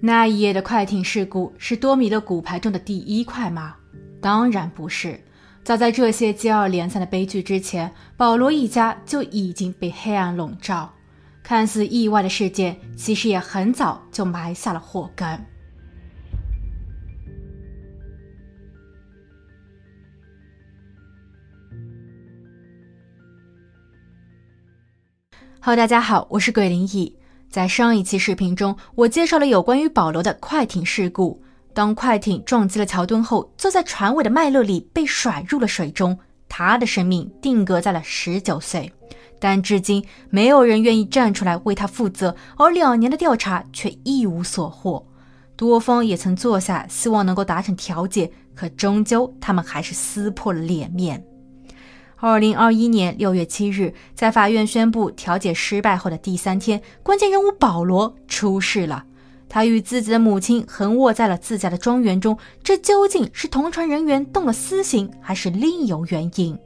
那一夜的快艇事故是多米的骨牌中的第一块吗？当然不是。早在这些接二连三的悲剧之前，保罗一家就已经被黑暗笼罩。看似意外的事件，其实也很早就埋下了祸根。Hello，大家好，我是鬼灵异。在上一期视频中，我介绍了有关于保罗的快艇事故。当快艇撞击了桥墩后，坐在船尾的麦勒里被甩入了水中，他的生命定格在了十九岁。但至今没有人愿意站出来为他负责，而两年的调查却一无所获。多方也曾坐下，希望能够达成调解，可终究他们还是撕破了脸面。二零二一年六月七日，在法院宣布调解失败后的第三天，关键人物保罗出事了。他与自己的母亲横卧在了自家的庄园中，这究竟是同船人员动了私刑，还是另有原因？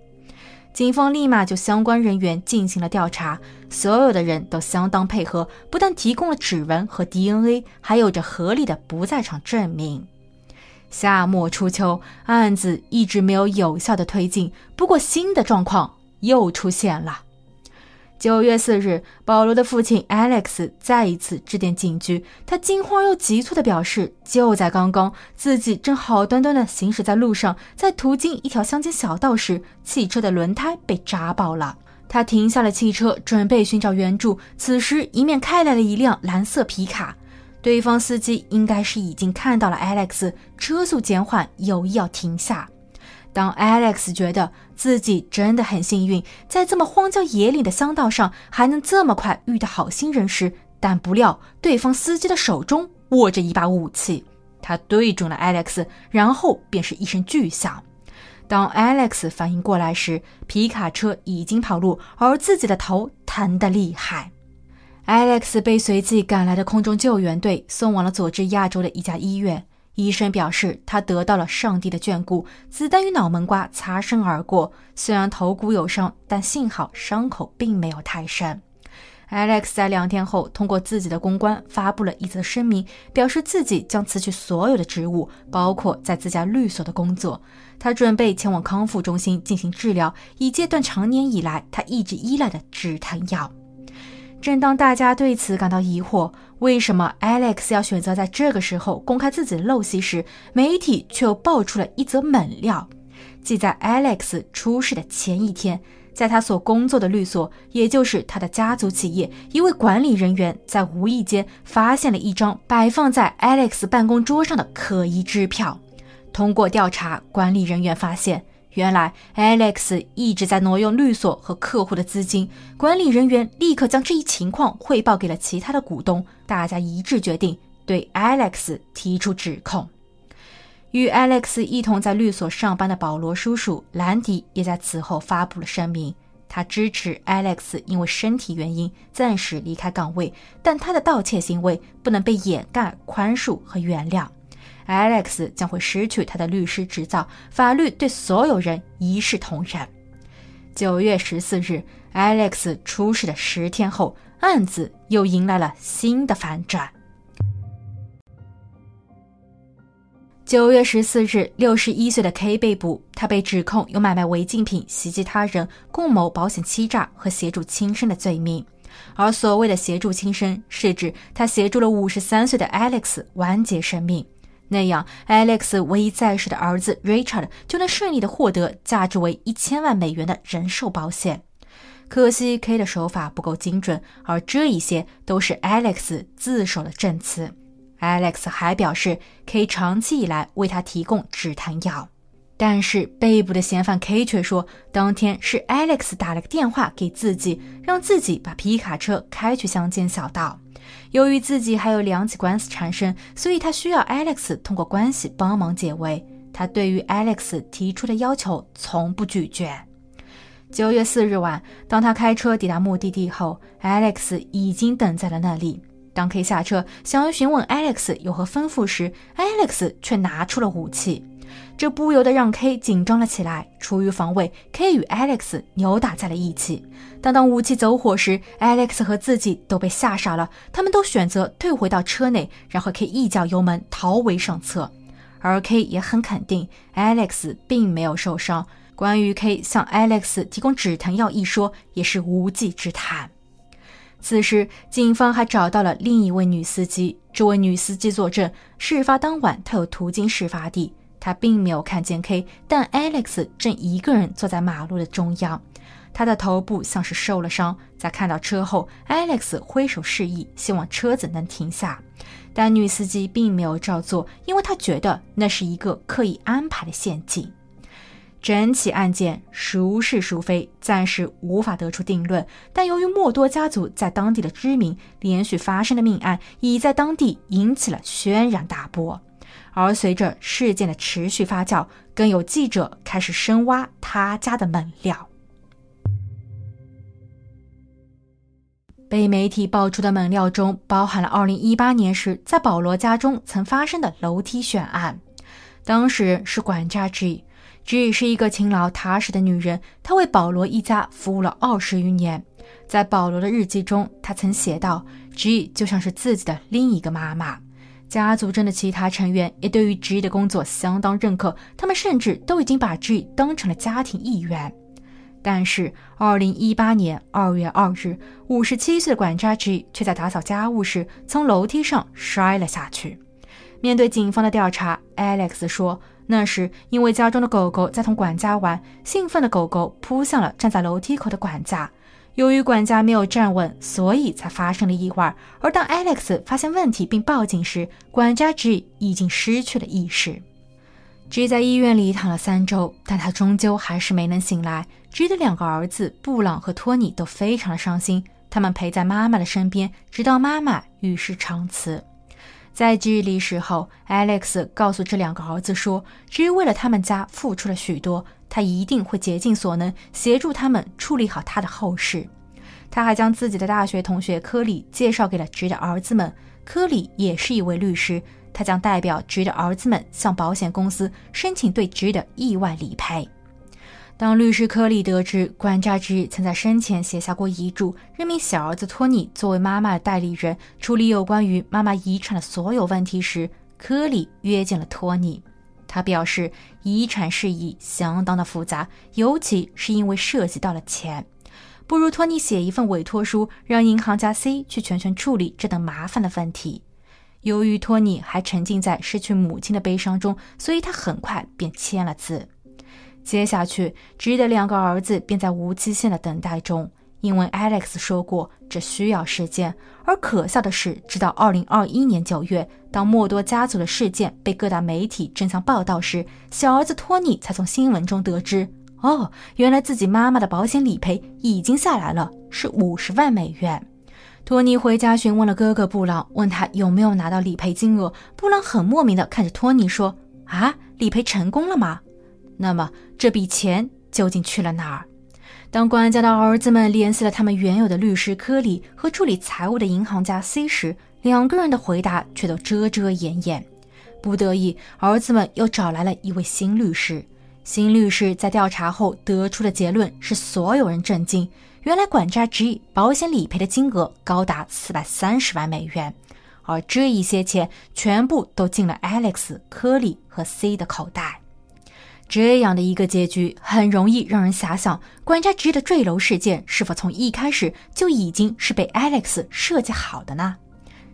警方立马就相关人员进行了调查，所有的人都相当配合，不但提供了指纹和 DNA，还有着合理的不在场证明。夏末初秋，案子一直没有有效的推进。不过，新的状况又出现了。九月四日，保罗的父亲 Alex 再一次致电警局，他惊慌又急促地表示，就在刚刚，自己正好端端地行驶在路上，在途经一条乡间小道时，汽车的轮胎被扎爆了。他停下了汽车，准备寻找援助。此时，迎面开来了一辆蓝色皮卡，对方司机应该是已经看到了 Alex，车速减缓，有意要停下。当 Alex 觉得自己真的很幸运，在这么荒郊野岭的乡道上还能这么快遇到好心人时，但不料对方司机的手中握着一把武器，他对准了 Alex，然后便是一声巨响。当 Alex 反应过来时，皮卡车已经跑路，而自己的头疼得厉害。Alex 被随即赶来的空中救援队送往了佐治亚州的一家医院。医生表示，他得到了上帝的眷顾，子弹与脑门瓜擦身而过，虽然头骨有伤，但幸好伤口并没有太深。Alex 在两天后通过自己的公关发布了一则声明，表示自己将辞去所有的职务，包括在自家律所的工作。他准备前往康复中心进行治疗，以戒断长年以来他一直依赖的止疼药。正当大家对此感到疑惑，为什么 Alex 要选择在这个时候公开自己的陋习时，媒体却又爆出了一则猛料：即在 Alex 出事的前一天，在他所工作的律所，也就是他的家族企业，一位管理人员在无意间发现了一张摆放在 Alex 办公桌上的可疑支票。通过调查，管理人员发现。原来，Alex 一直在挪用律所和客户的资金。管理人员立刻将这一情况汇报给了其他的股东，大家一致决定对 Alex 提出指控。与 Alex 一同在律所上班的保罗叔叔兰迪也在此后发布了声明，他支持 Alex 因为身体原因暂时离开岗位，但他的盗窃行为不能被掩盖、宽恕和原谅。Alex 将会失去他的律师执照，法律对所有人一视同仁。九月十四日，Alex 出事的十天后，案子又迎来了新的反转。九月十四日，六十一岁的 K 被捕，他被指控有买卖违禁品、袭击他人、共谋保险欺诈和协助轻生的罪名。而所谓的协助轻生，是指他协助了五十三岁的 Alex 完结生命。那样，Alex 唯一在世的儿子 Richard 就能顺利的获得价值为一千万美元的人寿保险。可惜 K 的手法不够精准，而这一些都是 Alex 自首的证词。Alex 还表示，K 长期以来为他提供止疼药。但是被捕的嫌犯 K 却说，当天是 Alex 打了个电话给自己，让自己把皮卡车开去乡间小道。由于自己还有两起官司缠身，所以他需要 Alex 通过关系帮忙解围。他对于 Alex 提出的要求从不拒绝。九月四日晚，当他开车抵达目的地后，Alex 已经等在了那里。当 K 下车想要询问 Alex 有何吩咐时，Alex 却拿出了武器。这不由得让 K 紧张了起来。出于防卫，K 与 Alex 扭打在了一起。但当武器走火时，Alex 和自己都被吓傻了。他们都选择退回到车内，然后 K 一脚油门逃为上策。而 K 也很肯定，Alex 并没有受伤。关于 K 向 Alex 提供止疼药一说，也是无稽之谈。此时，警方还找到了另一位女司机。这位女司机作证，事发当晚她有途经事发地，他并没有看见 K，但 Alex 正一个人坐在马路的中央，他的头部像是受了伤。在看到车后，Alex 挥手示意，希望车子能停下，但女司机并没有照做，因为她觉得那是一个刻意安排的陷阱。整起案件孰是孰非，暂时无法得出定论。但由于莫多家族在当地的知名，连续发生的命案已在当地引起了轩然大波。而随着事件的持续发酵，更有记者开始深挖他家的猛料。被媒体爆出的猛料中，包含了2018年时在保罗家中曾发生的楼梯悬案，当时是管家 G。G 是一个勤劳踏实的女人，她为保罗一家服务了二十余年。在保罗的日记中，他曾写道：“G 就像是自己的另一个妈妈。”家族中的其他成员也对于 G 的工作相当认可，他们甚至都已经把 G 当成了家庭一员。但是，二零一八年二月二日，五十七岁的管家 G 却在打扫家务时从楼梯上摔了下去。面对警方的调查，Alex 说。那时，因为家中的狗狗在同管家玩，兴奋的狗狗扑向了站在楼梯口的管家。由于管家没有站稳，所以才发生了意外。而当 Alex 发现问题并报警时，管家 G 已经失去了意识。G 在医院里躺了三周，但他终究还是没能醒来。G 的两个儿子布朗和托尼都非常的伤心，他们陪在妈妈的身边，直到妈妈与世长辞。在 G 离世后，Alex 告诉这两个儿子说：“G 为了他们家付出了许多，他一定会竭尽所能协助他们处理好他的后事。”他还将自己的大学同学科里介绍给了 G 的儿子们。科里也是一位律师，他将代表 G 的儿子们向保险公司申请对 G 的意外理赔。当律师科里得知管家之曾在生前写下过遗嘱，任命小儿子托尼作为妈妈的代理人，处理有关于妈妈遗产的所有问题时，科里约见了托尼。他表示，遗产事宜相当的复杂，尤其是因为涉及到了钱，不如托尼写一份委托书，让银行家 C 去全权处理这等麻烦的问题。由于托尼还沉浸在失去母亲的悲伤中，所以他很快便签了字。接下去，G 的两个儿子便在无期限的等待中，因为 Alex 说过这需要时间。而可笑的是，直到2021年9月，当莫多家族的事件被各大媒体争相报道时，小儿子托尼才从新闻中得知：哦，原来自己妈妈的保险理赔已经下来了，是五十万美元。托尼回家询问了哥哥布朗，问他有没有拿到理赔金额。布朗很莫名的看着托尼说：“啊，理赔成功了吗？”那么这笔钱究竟去了哪儿？当管家的儿子们联系了他们原有的律师科里和处理财务的银行家 C 时，两个人的回答却都遮遮掩掩。不得已，儿子们又找来了一位新律师。新律师在调查后得出的结论是所有人震惊：原来管家 G 保险理赔的金额高达四百三十万美元，而这一些钱全部都进了 Alex、科里和 C 的口袋。这样的一个结局，很容易让人遐想，管家 G 的坠楼事件是否从一开始就已经是被 Alex 设计好的呢？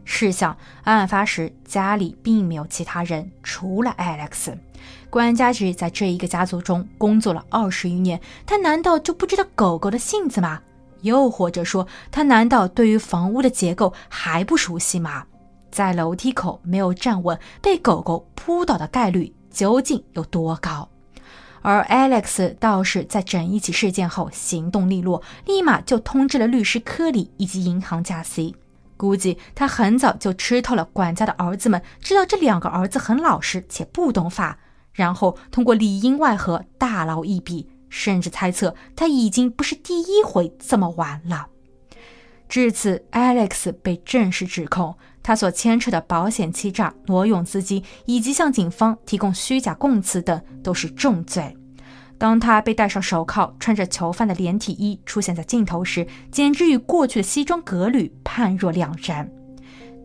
试想，案发时家里并没有其他人，除了 Alex，管家 G 在这一个家族中工作了二十余年，他难道就不知道狗狗的性子吗？又或者说，他难道对于房屋的结构还不熟悉吗？在楼梯口没有站稳，被狗狗扑倒的概率究竟有多高？而 Alex 倒是在整一起事件后行动利落，立马就通知了律师科里以及银行家 C。估计他很早就吃透了管家的儿子们，知道这两个儿子很老实且不懂法，然后通过里应外合大捞一笔，甚至猜测他已经不是第一回这么玩了。至此，Alex 被正式指控，他所牵扯的保险欺诈、挪用资金，以及向警方提供虚假供词等，都是重罪。当他被戴上手铐、穿着囚犯的连体衣出现在镜头时，简直与过去的西装革履判若两人。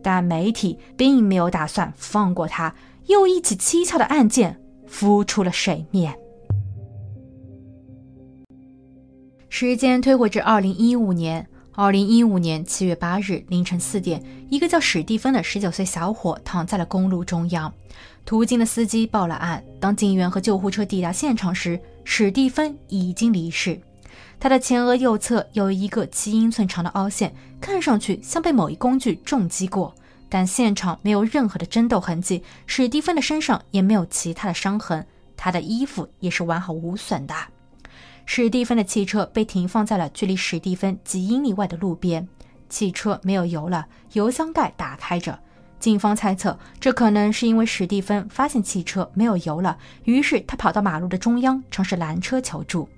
但媒体并没有打算放过他，又一起蹊跷的案件浮出了水面。时间推回至二零一五年。二零一五年七月八日凌晨四点，一个叫史蒂芬的十九岁小伙躺在了公路中央。途经的司机报了案。当警员和救护车抵达现场时，史蒂芬已经离世。他的前额右侧有一个七英寸长的凹陷，看上去像被某一工具重击过，但现场没有任何的争斗痕迹。史蒂芬的身上也没有其他的伤痕，他的衣服也是完好无损的。史蒂芬的汽车被停放在了距离史蒂芬几英里外的路边，汽车没有油了，油箱盖打开着。警方猜测，这可能是因为史蒂芬发现汽车没有油了，于是他跑到马路的中央尝试拦车求助。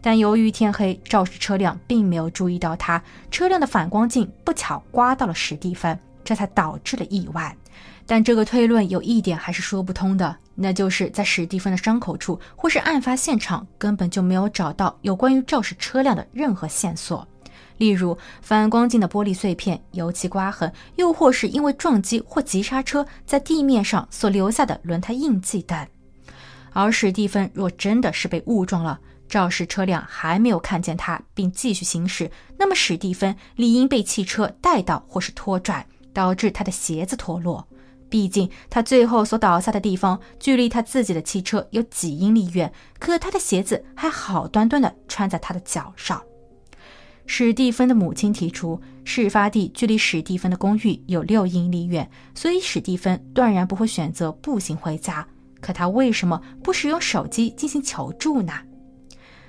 但由于天黑，肇事车辆并没有注意到他，车辆的反光镜不巧刮到了史蒂芬，这才导致了意外。但这个推论有一点还是说不通的，那就是在史蒂芬的伤口处或是案发现场根本就没有找到有关于肇事车辆的任何线索，例如反光镜的玻璃碎片、油漆刮痕，又或是因为撞击或急刹车在地面上所留下的轮胎印记等。而史蒂芬若真的是被误撞了，肇事车辆还没有看见他并继续行驶，那么史蒂芬理应被汽车带到或是拖拽，导致他的鞋子脱落。毕竟，他最后所倒下的地方距离他自己的汽车有几英里远，可他的鞋子还好端端的穿在他的脚上。史蒂芬的母亲提出，事发地距离史蒂芬的公寓有六英里远，所以史蒂芬断然不会选择步行回家。可他为什么不使用手机进行求助呢？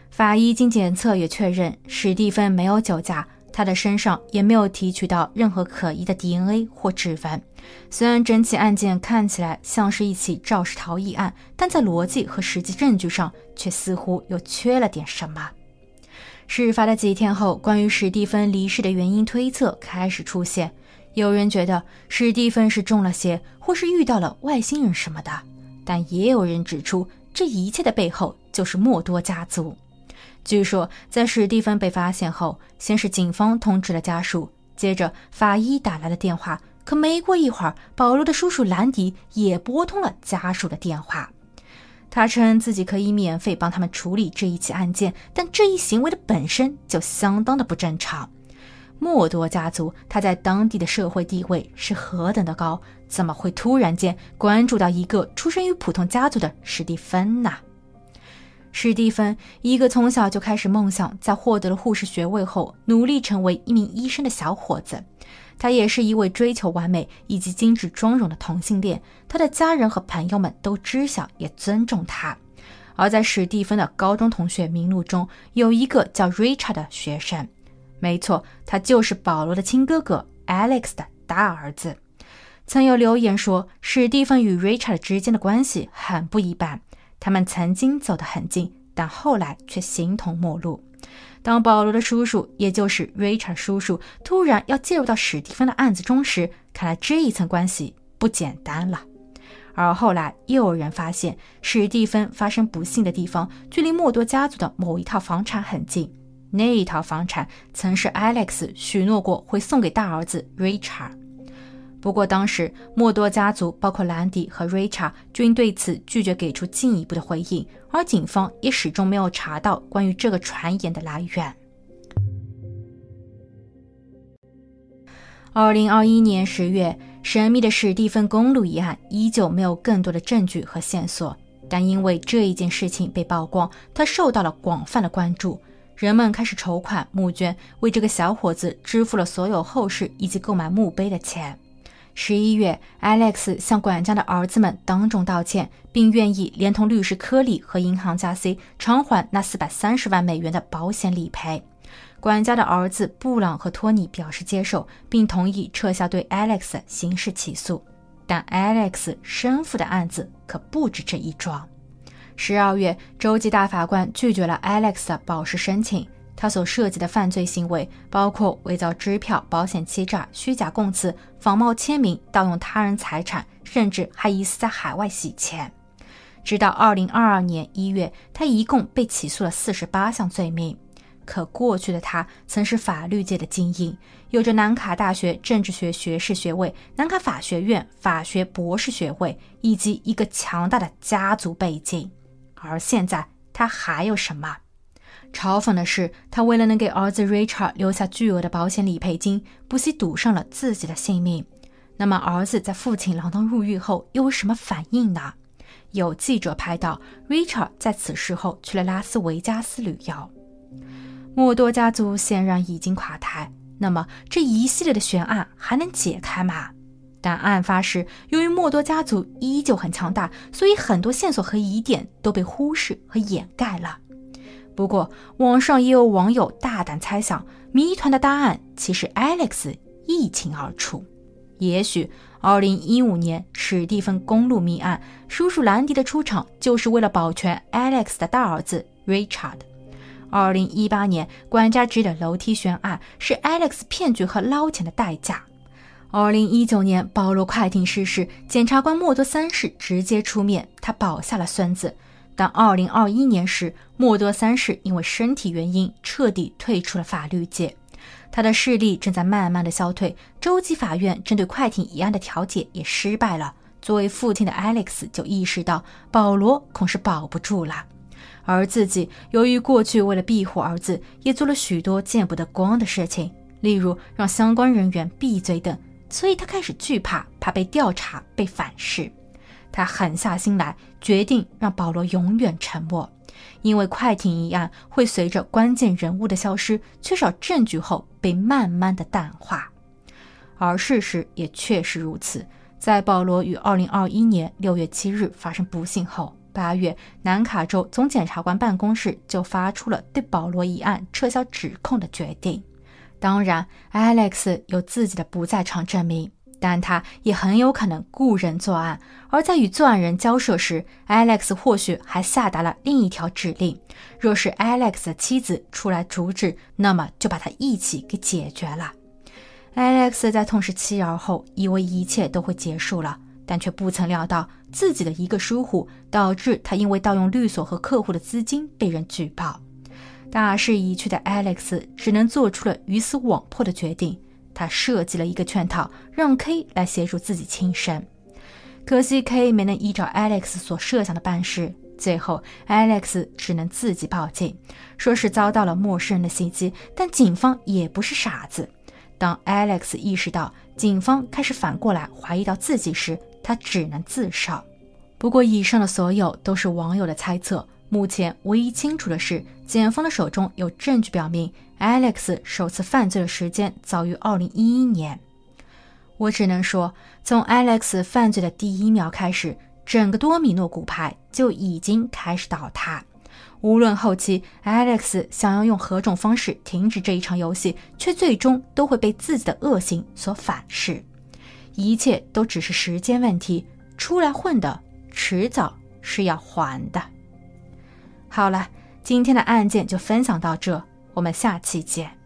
法医经检测也确认，史蒂芬没有酒驾。他的身上也没有提取到任何可疑的 DNA 或指纹。虽然整起案件看起来像是一起肇事逃逸案，但在逻辑和实际证据上却似乎又缺了点什么。事发的几天后，关于史蒂芬离世的原因推测开始出现。有人觉得史蒂芬是中了邪，或是遇到了外星人什么的，但也有人指出，这一切的背后就是默多家族。据说，在史蒂芬被发现后，先是警方通知了家属，接着法医打来了电话。可没过一会儿，保罗的叔叔兰迪也拨通了家属的电话。他称自己可以免费帮他们处理这一起案件，但这一行为的本身就相当的不正常。默多家族他在当地的社会地位是何等的高，怎么会突然间关注到一个出身于普通家族的史蒂芬呢？史蒂芬，一个从小就开始梦想，在获得了护士学位后，努力成为一名医生的小伙子。他也是一位追求完美以及精致妆容的同性恋。他的家人和朋友们都知晓，也尊重他。而在史蒂芬的高中同学名录中，有一个叫 Richard 的学生。没错，他就是保罗的亲哥哥 Alex 的大儿子。曾有留言说，史蒂芬与 Richard 之间的关系很不一般。他们曾经走得很近，但后来却形同陌路。当保罗的叔叔，也就是 Richard 叔叔，突然要介入到史蒂芬的案子中时，看来这一层关系不简单了。而后来又有人发现，史蒂芬发生不幸的地方，距离默多家族的某一套房产很近。那一套房产曾是 Alex 许诺过会送给大儿子 Richard。不过，当时默多家族，包括兰迪和瑞查，均对此拒绝给出进一步的回应，而警方也始终没有查到关于这个传言的来源。二零二一年十月，神秘的史蒂芬公路一案依旧没有更多的证据和线索，但因为这一件事情被曝光，他受到了广泛的关注，人们开始筹款募捐，为这个小伙子支付了所有后事以及购买墓碑的钱。十一月，Alex 向管家的儿子们当众道歉，并愿意连同律师科里和银行家 C 偿还那四百三十万美元的保险理赔。管家的儿子布朗和托尼表示接受，并同意撤销对 Alex 刑事起诉。但 Alex 生父的案子可不止这一桩。十二月，州级大法官拒绝了 Alex 的保释申请。他所涉及的犯罪行为包括伪造支票、保险欺诈、虚假供词、仿冒签名、盗用他人财产，甚至还疑似在海外洗钱。直到二零二二年一月，他一共被起诉了四十八项罪名。可过去的他曾是法律界的精英，有着南卡大学政治学学士学位、南卡法学院法学博士学位以及一个强大的家族背景。而现在，他还有什么？嘲讽的是，他为了能给儿子 Richard 留下巨额的保险理赔金，不惜赌上了自己的性命。那么，儿子在父亲锒铛入狱后又有什么反应呢？有记者拍到，Richard 在此事后去了拉斯维加斯旅游。默多家族显然已经垮台，那么这一系列的悬案还能解开吗？但案发时，由于默多家族依旧很强大，所以很多线索和疑点都被忽视和掩盖了。不过，网上也有网友大胆猜想，谜团的答案其实 Alex 一清二楚。也许，2015年史蒂芬公路命案，叔叔兰迪的出场就是为了保全 Alex 的大儿子 Richard。二零一八年，管家指的楼梯悬案是 Alex 骗局和捞钱的代价。二零一九年，保罗快艇失事，检察官莫多三世直接出面，他保下了孙子。但二零二一年时，莫多三世因为身体原因彻底退出了法律界，他的势力正在慢慢的消退。州级法院针对快艇一案的调解也失败了。作为父亲的 Alex 就意识到，保罗恐是保不住了。而自己由于过去为了庇护儿子，也做了许多见不得光的事情，例如让相关人员闭嘴等，所以他开始惧怕，怕被调查、被反噬。他狠下心来，决定让保罗永远沉默，因为快艇一案会随着关键人物的消失、缺少证据后被慢慢的淡化。而事实也确实如此，在保罗于2021年6月7日发生不幸后。八月，南卡州总检察官办公室就发出了对保罗一案撤销指控的决定。当然，Alex 有自己的不在场证明，但他也很有可能雇人作案。而在与作案人交涉时，Alex 或许还下达了另一条指令：若是 Alex 的妻子出来阻止，那么就把他一起给解决了。Alex 在痛失妻儿后，以为一切都会结束了。但却不曾料到自己的一个疏忽，导致他因为盗用律所和客户的资金被人举报。大势已去的 Alex 只能做出了鱼死网破的决定。他设计了一个圈套，让 K 来协助自己轻生。可惜 K 没能依照 Alex 所设想的办事，最后 Alex 只能自己报警，说是遭到了陌生人的袭击。但警方也不是傻子，当 Alex 意识到警方开始反过来怀疑到自己时，他只能自首。不过，以上的所有都是网友的猜测。目前唯一清楚的是，检方的手中有证据表明，Alex 首次犯罪的时间早于2011年。我只能说，从 Alex 犯罪的第一秒开始，整个多米诺骨牌就已经开始倒塌。无论后期 Alex 想要用何种方式停止这一场游戏，却最终都会被自己的恶行所反噬。一切都只是时间问题，出来混的迟早是要还的。好了，今天的案件就分享到这，我们下期见。